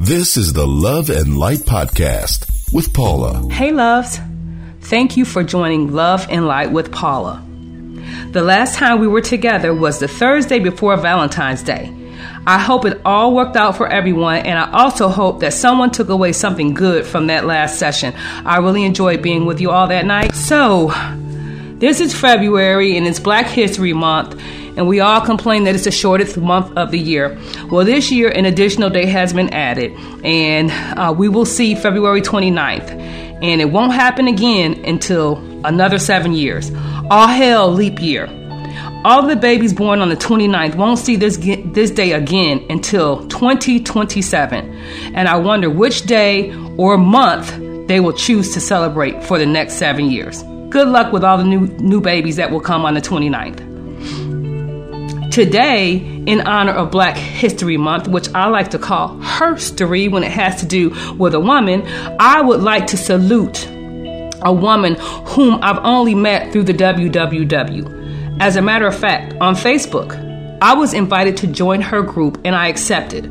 This is the Love and Light Podcast with Paula. Hey, loves. Thank you for joining Love and Light with Paula. The last time we were together was the Thursday before Valentine's Day. I hope it all worked out for everyone, and I also hope that someone took away something good from that last session. I really enjoyed being with you all that night. So, this is February and it's Black History Month, and we all complain that it's the shortest month of the year. Well, this year, an additional day has been added, and uh, we will see February 29th. And it won't happen again until another seven years. All hell, leap year. All the babies born on the 29th won't see this, this day again until 2027. And I wonder which day or month they will choose to celebrate for the next seven years. Good luck with all the new, new babies that will come on the 29th. Today, in honor of Black History Month, which I like to call herstory when it has to do with a woman, I would like to salute a woman whom I've only met through the WWW. As a matter of fact, on Facebook, I was invited to join her group and I accepted.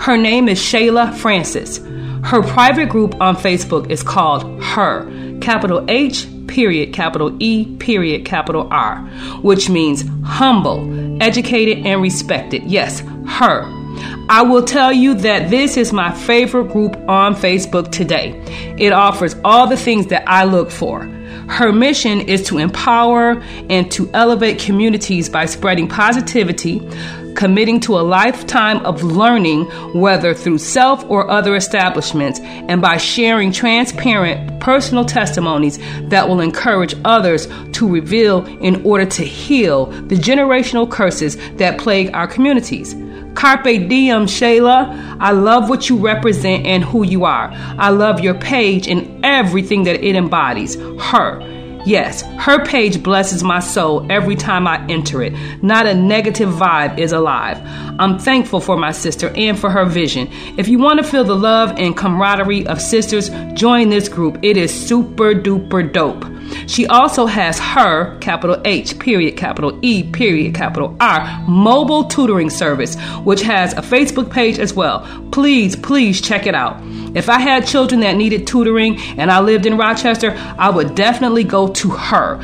Her name is Shayla Francis. Her private group on Facebook is called Her, capital H period, capital E, period, capital R, which means humble, educated, and respected. Yes, her. I will tell you that this is my favorite group on Facebook today. It offers all the things that I look for. Her mission is to empower and to elevate communities by spreading positivity, committing to a lifetime of learning, whether through self or other establishments, and by sharing transparent personal testimonies that will encourage others to reveal in order to heal the generational curses that plague our communities. Carpe diem, Shayla. I love what you represent and who you are. I love your page and everything that it embodies. Her. Yes, her page blesses my soul every time I enter it. Not a negative vibe is alive. I'm thankful for my sister and for her vision. If you want to feel the love and camaraderie of sisters, join this group. It is super duper dope. She also has her, capital H, period, capital E, period, capital R, mobile tutoring service, which has a Facebook page as well. Please, please check it out. If I had children that needed tutoring and I lived in Rochester, I would definitely go to her.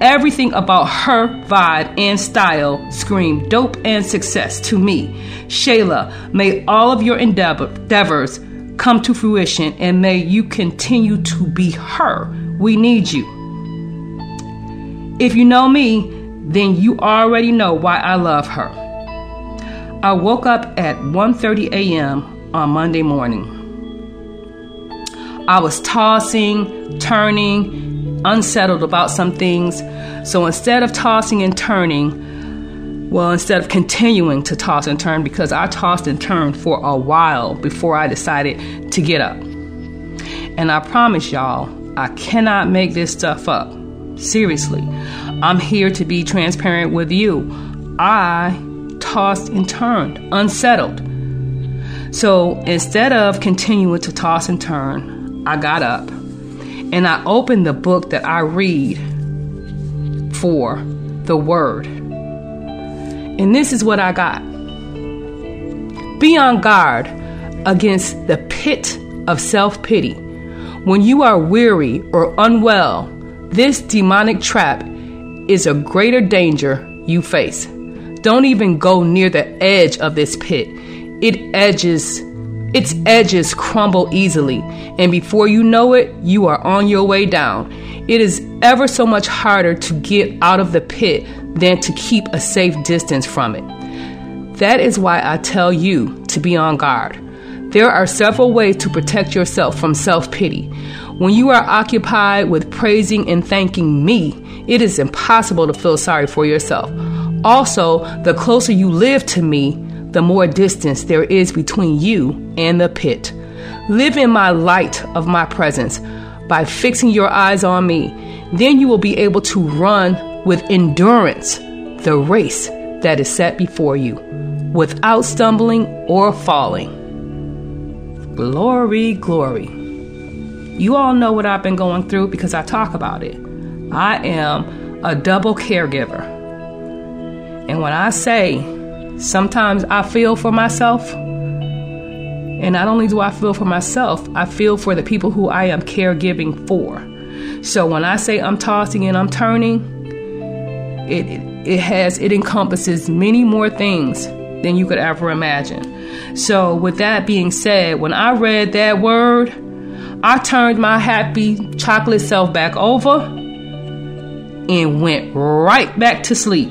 Everything about her vibe and style scream dope and success to me. Shayla, may all of your endeavors come to fruition and may you continue to be her. We need you. If you know me, then you already know why I love her. I woke up at 1:30 a.m. on Monday morning. I was tossing, turning, unsettled about some things. So instead of tossing and turning, well, instead of continuing to toss and turn, because I tossed and turned for a while before I decided to get up. And I promise y'all, I cannot make this stuff up. Seriously, I'm here to be transparent with you. I tossed and turned, unsettled. So instead of continuing to toss and turn, I got up and I opened the book that I read for the Word. And this is what I got Be on guard against the pit of self pity. When you are weary or unwell, this demonic trap is a greater danger you face. Don't even go near the edge of this pit. It edges its edges crumble easily, and before you know it, you are on your way down. It is ever so much harder to get out of the pit than to keep a safe distance from it. That is why I tell you to be on guard. There are several ways to protect yourself from self pity. When you are occupied with praising and thanking me, it is impossible to feel sorry for yourself. Also, the closer you live to me, the more distance there is between you and the pit. Live in my light of my presence by fixing your eyes on me. Then you will be able to run with endurance the race that is set before you without stumbling or falling. Glory, glory. You all know what I've been going through because I talk about it. I am a double caregiver. And when I say sometimes I feel for myself, And not only do I feel for myself, I feel for the people who I am caregiving for. So when I say I'm tossing and I'm turning, it it has it encompasses many more things than you could ever imagine. So with that being said, when I read that word, I turned my happy chocolate self back over and went right back to sleep.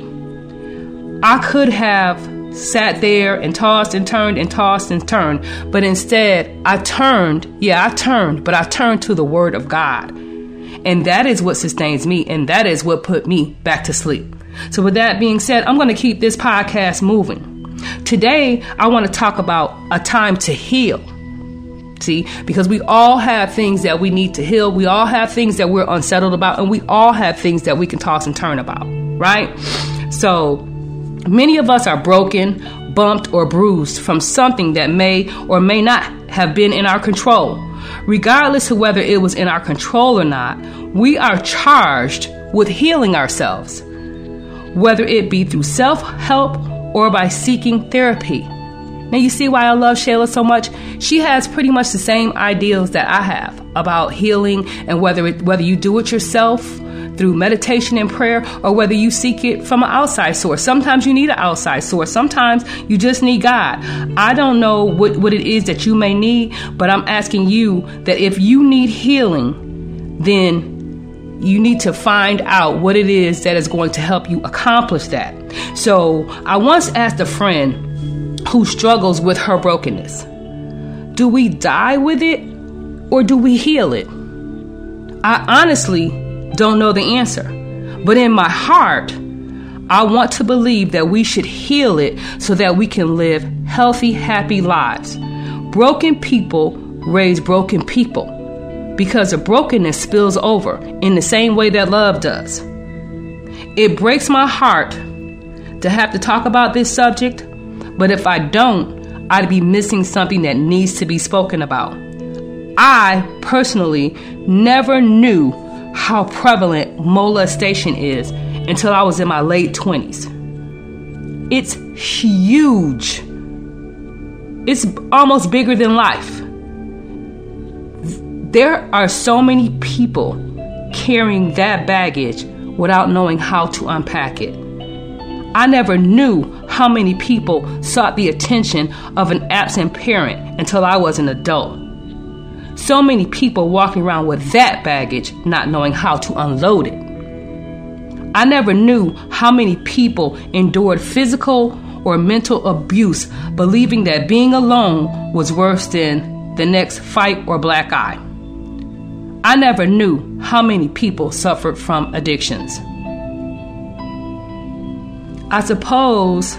I could have sat there and tossed and turned and tossed and turned, but instead I turned, yeah, I turned, but I turned to the Word of God. And that is what sustains me, and that is what put me back to sleep. So, with that being said, I'm going to keep this podcast moving. Today, I want to talk about a time to heal. See, because we all have things that we need to heal. We all have things that we're unsettled about, and we all have things that we can toss and turn about, right? So, many of us are broken, bumped, or bruised from something that may or may not have been in our control. Regardless of whether it was in our control or not, we are charged with healing ourselves, whether it be through self help or by seeking therapy. Now, you see why I love Shayla so much? She has pretty much the same ideals that I have about healing and whether, it, whether you do it yourself through meditation and prayer or whether you seek it from an outside source. Sometimes you need an outside source. Sometimes you just need God. I don't know what, what it is that you may need, but I'm asking you that if you need healing, then you need to find out what it is that is going to help you accomplish that. So I once asked a friend, who struggles with her brokenness. Do we die with it or do we heal it? I honestly don't know the answer, but in my heart, I want to believe that we should heal it so that we can live healthy, happy lives. Broken people raise broken people because the brokenness spills over in the same way that love does. It breaks my heart to have to talk about this subject but if I don't, I'd be missing something that needs to be spoken about. I personally never knew how prevalent molestation is until I was in my late 20s. It's huge. It's almost bigger than life. There are so many people carrying that baggage without knowing how to unpack it. I never knew how many people sought the attention of an absent parent until I was an adult. So many people walking around with that baggage, not knowing how to unload it. I never knew how many people endured physical or mental abuse, believing that being alone was worse than the next fight or black eye. I never knew how many people suffered from addictions. I suppose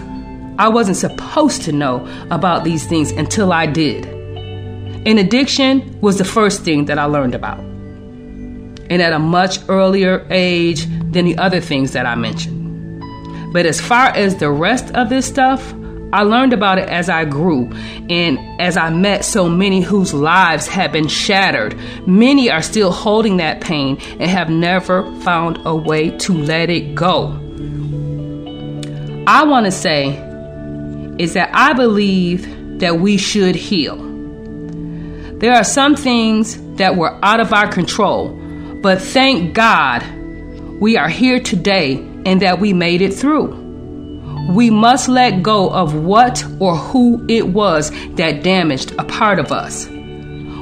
I wasn't supposed to know about these things until I did. And addiction was the first thing that I learned about. And at a much earlier age than the other things that I mentioned. But as far as the rest of this stuff, I learned about it as I grew and as I met so many whose lives have been shattered. Many are still holding that pain and have never found a way to let it go. I want to say is that I believe that we should heal. There are some things that were out of our control, but thank God we are here today and that we made it through. We must let go of what or who it was that damaged a part of us.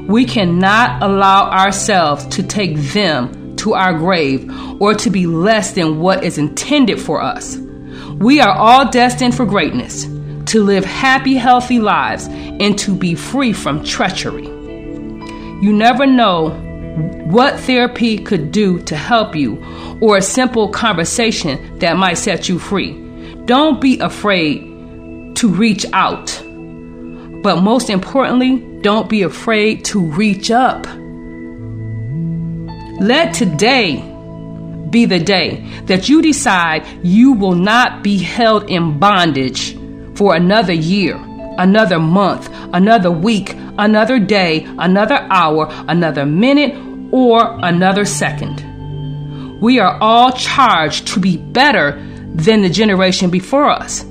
We cannot allow ourselves to take them to our grave or to be less than what is intended for us. We are all destined for greatness, to live happy, healthy lives, and to be free from treachery. You never know what therapy could do to help you, or a simple conversation that might set you free. Don't be afraid to reach out. But most importantly, don't be afraid to reach up. Let today be the day that you decide you will not be held in bondage for another year, another month, another week, another day, another hour, another minute, or another second. We are all charged to be better than the generation before us,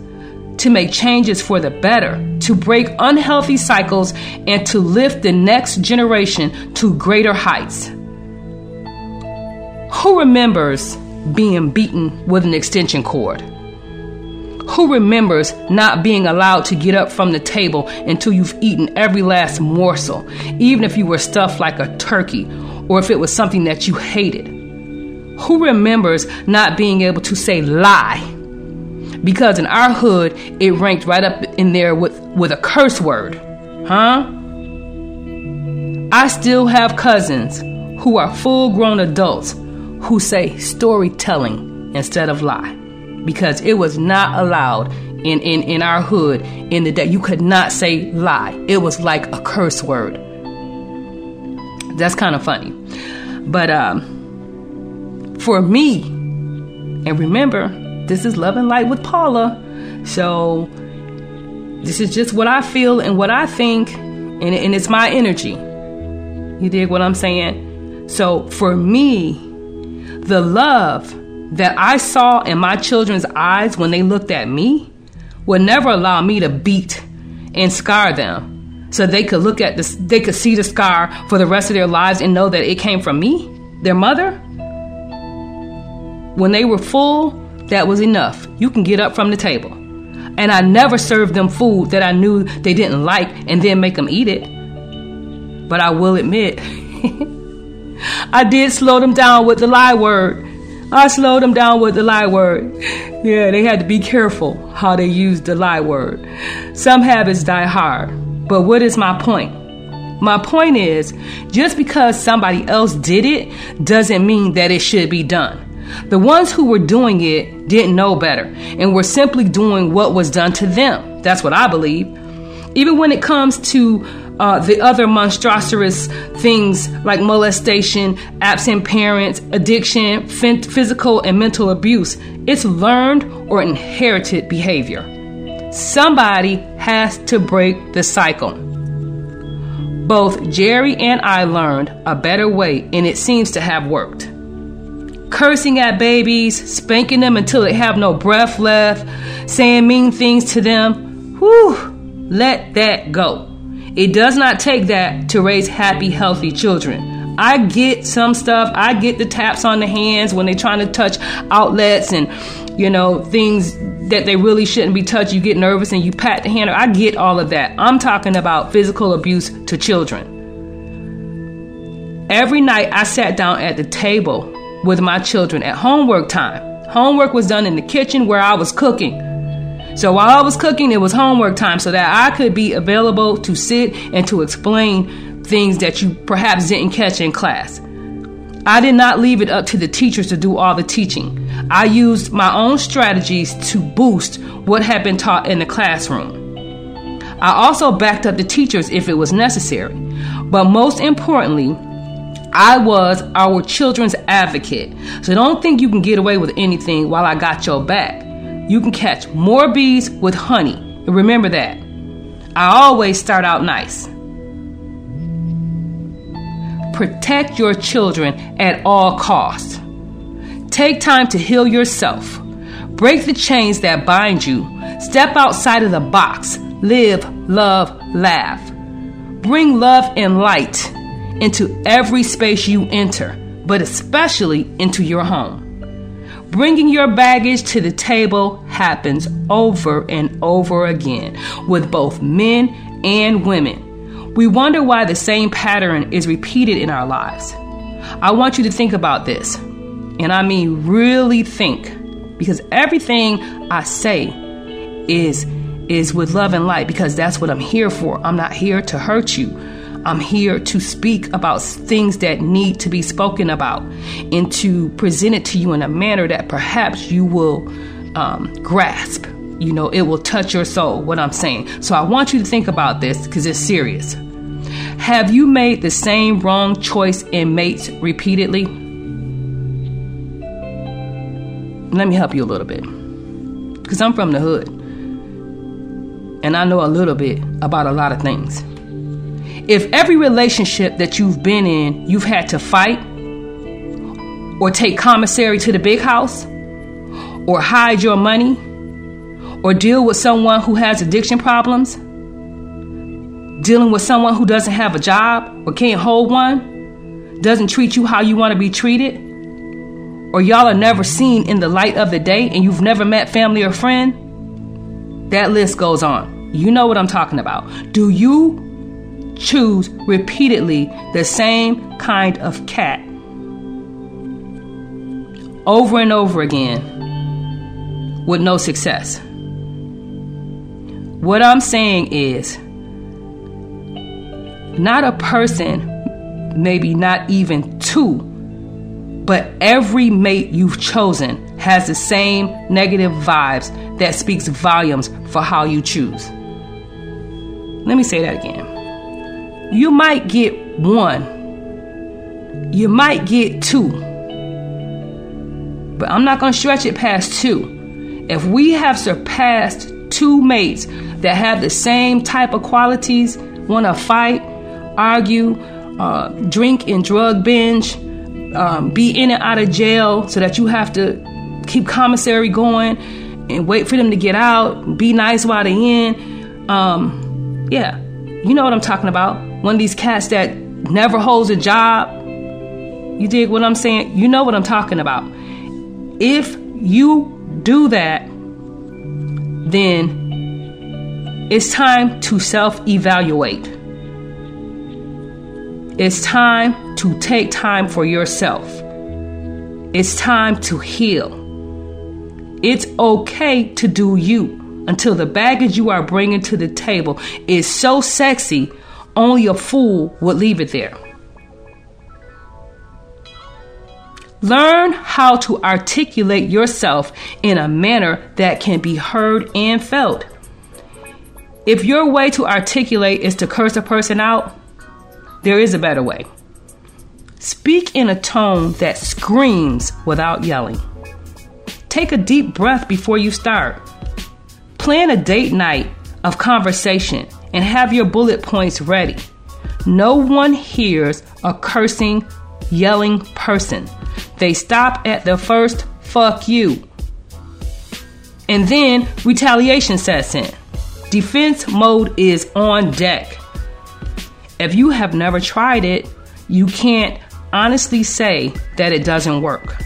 to make changes for the better, to break unhealthy cycles, and to lift the next generation to greater heights. Who remembers being beaten with an extension cord? Who remembers not being allowed to get up from the table until you've eaten every last morsel, even if you were stuffed like a turkey or if it was something that you hated? Who remembers not being able to say lie? Because in our hood, it ranked right up in there with, with a curse word. Huh? I still have cousins who are full grown adults who say storytelling instead of lie because it was not allowed in, in, in our hood in the day. You could not say lie, it was like a curse word. That's kind of funny. But um, for me, and remember, this is Love and Light with Paula. So this is just what I feel and what I think, and, and it's my energy. You dig what I'm saying? So for me, the love that I saw in my children's eyes when they looked at me would never allow me to beat and scar them so they could look at this they could see the scar for the rest of their lives and know that it came from me their mother. When they were full that was enough. You can get up from the table. And i never served them food that i knew they didn't like and then make them eat it. But i will admit i did slow them down with the lie word I slowed them down with the lie word. Yeah, they had to be careful how they used the lie word. Some habits die hard. But what is my point? My point is just because somebody else did it doesn't mean that it should be done. The ones who were doing it didn't know better and were simply doing what was done to them. That's what I believe. Even when it comes to uh, the other monstrous things like molestation, absent parents, addiction, physical and mental abuse. It's learned or inherited behavior. Somebody has to break the cycle. Both Jerry and I learned a better way, and it seems to have worked. Cursing at babies, spanking them until they have no breath left, saying mean things to them, whew, let that go. It does not take that to raise happy, healthy children. I get some stuff. I get the taps on the hands when they're trying to touch outlets and, you know, things that they really shouldn't be touched. You get nervous and you pat the hand. I get all of that. I'm talking about physical abuse to children. Every night I sat down at the table with my children at homework time. Homework was done in the kitchen where I was cooking. So while I was cooking, it was homework time so that I could be available to sit and to explain things that you perhaps didn't catch in class. I did not leave it up to the teachers to do all the teaching. I used my own strategies to boost what had been taught in the classroom. I also backed up the teachers if it was necessary. But most importantly, I was our children's advocate. So don't think you can get away with anything while I got your back you can catch more bees with honey. remember that. I always start out nice. Protect your children at all costs. Take time to heal yourself. Break the chains that bind you. Step outside of the box. Live, love, laugh. Bring love and light into every space you enter, but especially into your home. Bringing your baggage to the table happens over and over again with both men and women. We wonder why the same pattern is repeated in our lives. I want you to think about this, and I mean really think, because everything I say is is with love and light because that's what I'm here for. I'm not here to hurt you. I'm here to speak about things that need to be spoken about and to present it to you in a manner that perhaps you will um, grasp. You know, it will touch your soul, what I'm saying. So I want you to think about this because it's serious. Have you made the same wrong choice in mates repeatedly? Let me help you a little bit because I'm from the hood and I know a little bit about a lot of things. If every relationship that you've been in, you've had to fight, or take commissary to the big house, or hide your money, or deal with someone who has addiction problems, dealing with someone who doesn't have a job or can't hold one, doesn't treat you how you want to be treated, or y'all are never seen in the light of the day and you've never met family or friend, that list goes on. You know what I'm talking about. Do you choose repeatedly the same kind of cat over and over again with no success. What I'm saying is, not a person, maybe not even two, but every mate you've chosen has the same negative vibes that speaks volumes for how you choose. Let me say that again you might get one, you might get two, but I'm not going to stretch it past two. If we have surpassed two mates that have the same type of qualities, want to fight, argue, uh, drink and drug binge, um, be in and out of jail so that you have to keep commissary going and wait for them to get out, be nice while they're in. Um, yeah, you know what I'm talking about one of these cats that never holds a job. You dig what I'm saying? You know what I'm talking about. If you do that, then it's time to self evaluate. It's time to take time for yourself. It's time to heal. It's okay to do you until the baggage you are bringing to the table is so sexy only a fool would leave it there. Learn how to articulate yourself in a manner that can be heard and felt. If your way to articulate is to curse a person out, there is a better way. Speak in a tone that screams without yelling. Take a deep breath before you start. Plan a date night of conversation and have your bullet points ready. No one hears a cursing, yelling person. They stop at the first fuck you. And then retaliation sets in. Defense mode is on deck. If you have never tried it, you can't honestly say that it doesn't work.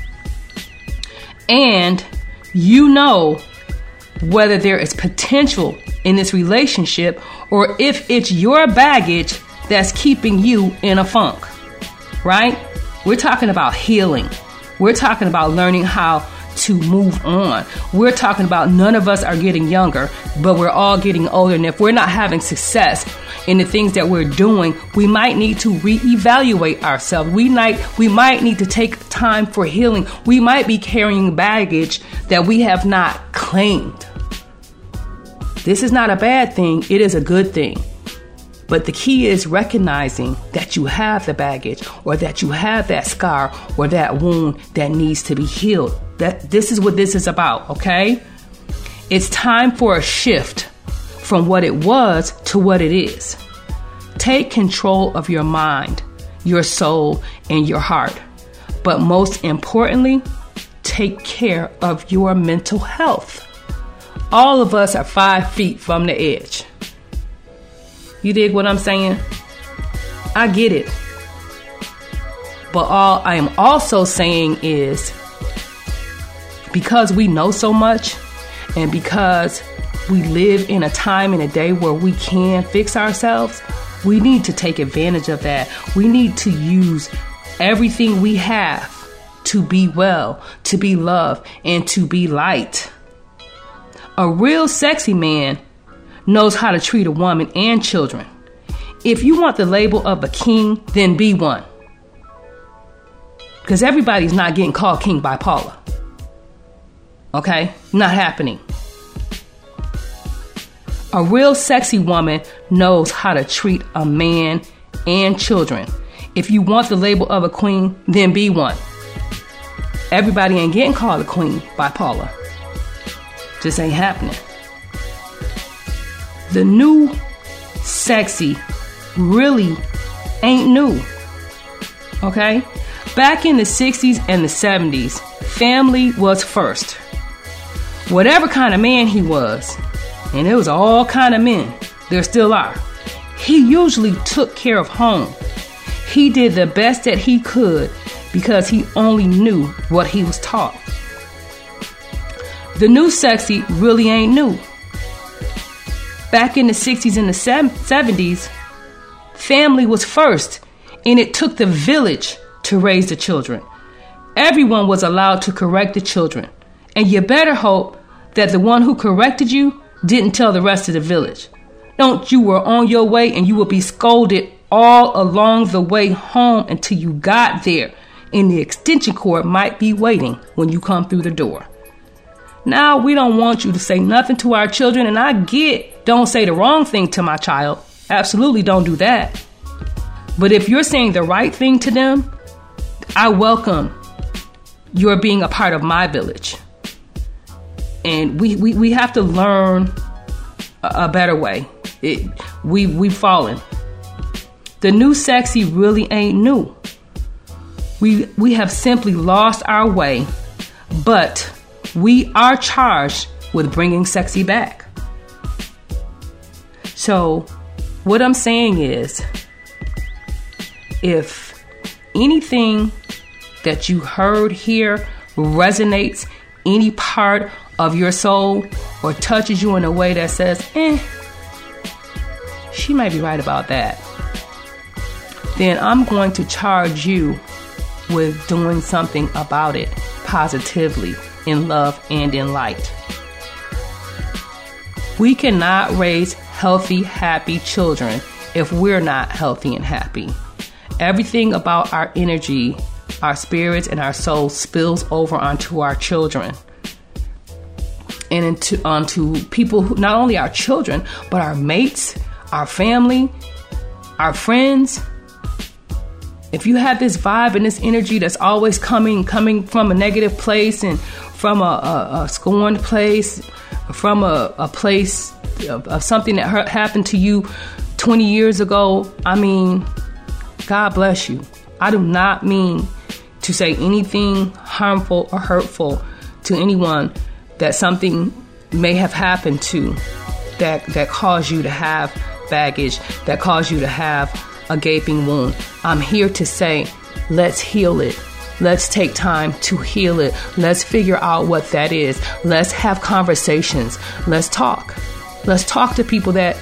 And you know whether there is potential in this relationship or if it's your baggage that's keeping you in a funk, right? We're talking about healing. We're talking about learning how to move on. We're talking about none of us are getting younger, but we're all getting older. And if we're not having success in the things that we're doing, we might need to reevaluate ourselves. We might we might need to take time for healing. We might be carrying baggage that we have not claimed. This is not a bad thing, it is a good thing. But the key is recognizing that you have the baggage or that you have that scar or that wound that needs to be healed. That this is what this is about, okay? It's time for a shift from what it was to what it is. Take control of your mind, your soul, and your heart. But most importantly, take care of your mental health. All of us are five feet from the edge. You dig what I'm saying? I get it. But all I am also saying is because we know so much and because we live in a time and a day where we can fix ourselves, we need to take advantage of that. We need to use everything we have to be well, to be loved, and to be light. A real sexy man knows how to treat a woman and children. If you want the label of a king, then be one. Because everybody's not getting called king by Paula. Okay? Not happening. A real sexy woman knows how to treat a man and children. If you want the label of a queen, then be one. Everybody ain't getting called a queen by Paula. Just ain't happening. The new sexy really ain't new. Okay? Back in the 60s and the 70s, family was first. whatever kind of man he was, and it was all kind of men, there still are. He usually took care of home. He did the best that he could because he only knew what he was taught. The new sexy really ain't new. Back in the 60s and the 70s, family was first, and it took the village to raise the children. Everyone was allowed to correct the children, and you better hope that the one who corrected you didn't tell the rest of the village. Don't you were on your way and you will be scolded all along the way home until you got there, and the extension cord might be waiting when you come through the door. Now we don't want you to say nothing to our children, and I get don't say the wrong thing to my child. Absolutely don't do that. But if you're saying the right thing to them, I welcome your being a part of my village. And we, we, we have to learn a, a better way. It, we, we've fallen. The new sexy really ain't new. We, we have simply lost our way, but we are charged with bringing sexy back. So, what I'm saying is if anything that you heard here resonates any part of your soul or touches you in a way that says, eh, she might be right about that, then I'm going to charge you with doing something about it positively in love and in light. We cannot raise healthy, happy children if we're not healthy and happy. Everything about our energy, our spirits, and our soul spills over onto our children and into onto people who not only our children, but our mates, our family, our friends. If you have this vibe and this energy that's always coming coming from a negative place and from a, a, a scorned place, from a, a place of, of something that hurt, happened to you 20 years ago, I mean, God bless you. I do not mean to say anything harmful or hurtful to anyone that something may have happened to that that caused you to have baggage, that caused you to have a gaping wound. I'm here to say, let's heal it. Let's take time to heal it. Let's figure out what that is. Let's have conversations. Let's talk. Let's talk to people that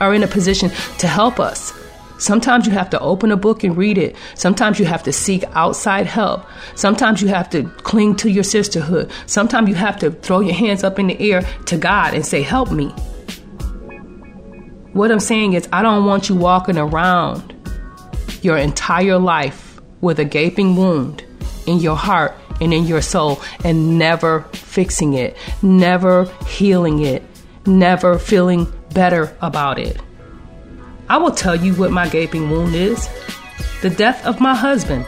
are in a position to help us. Sometimes you have to open a book and read it. Sometimes you have to seek outside help. Sometimes you have to cling to your sisterhood. Sometimes you have to throw your hands up in the air to God and say, Help me. What I'm saying is, I don't want you walking around your entire life with a gaping wound in your heart and in your soul and never fixing it, never healing it, never feeling better about it. I will tell you what my gaping wound is the death of my husband.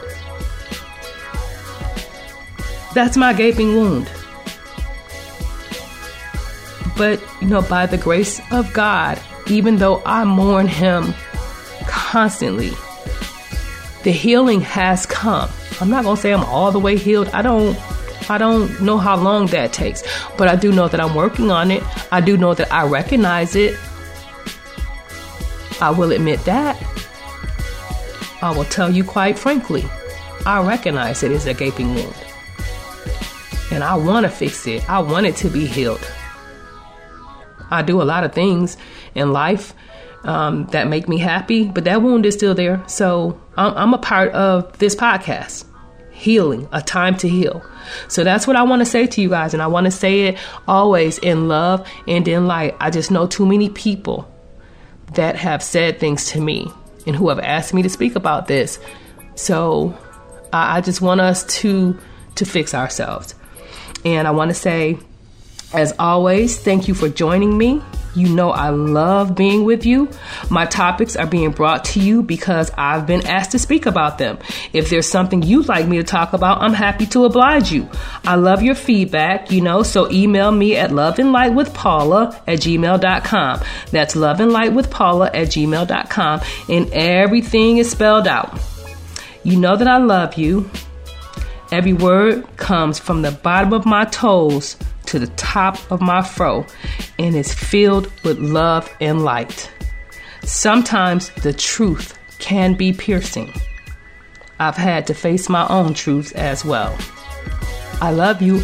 That's my gaping wound. But, you know, by the grace of God, even though I mourn him constantly, the healing has come. I'm not gonna say I'm all the way healed. I don't I don't know how long that takes, but I do know that I'm working on it. I do know that I recognize it. I will admit that. I will tell you quite frankly, I recognize it is a gaping wound. And I want to fix it. I want it to be healed. I do a lot of things in life um, that make me happy, but that wound is still there. So I'm, I'm a part of this podcast, healing, a time to heal. So that's what I want to say to you guys, and I want to say it always in love and in light. I just know too many people that have said things to me and who have asked me to speak about this. So I, I just want us to to fix ourselves. And I want to say, as always, thank you for joining me. You know, I love being with you. My topics are being brought to you because I've been asked to speak about them. If there's something you'd like me to talk about, I'm happy to oblige you. I love your feedback, you know, so email me at loveandlightwithpaula at gmail.com. That's loveandlightwithpaula at gmail.com. And everything is spelled out. You know that I love you. Every word comes from the bottom of my toes to the top of my fro and is filled with love and light. Sometimes the truth can be piercing. I've had to face my own truths as well. I love you.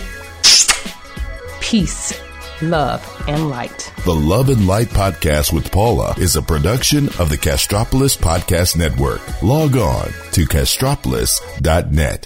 Peace, love, and light. The Love and Light podcast with Paula is a production of the Castropolis Podcast Network. Log on to castropolis.net.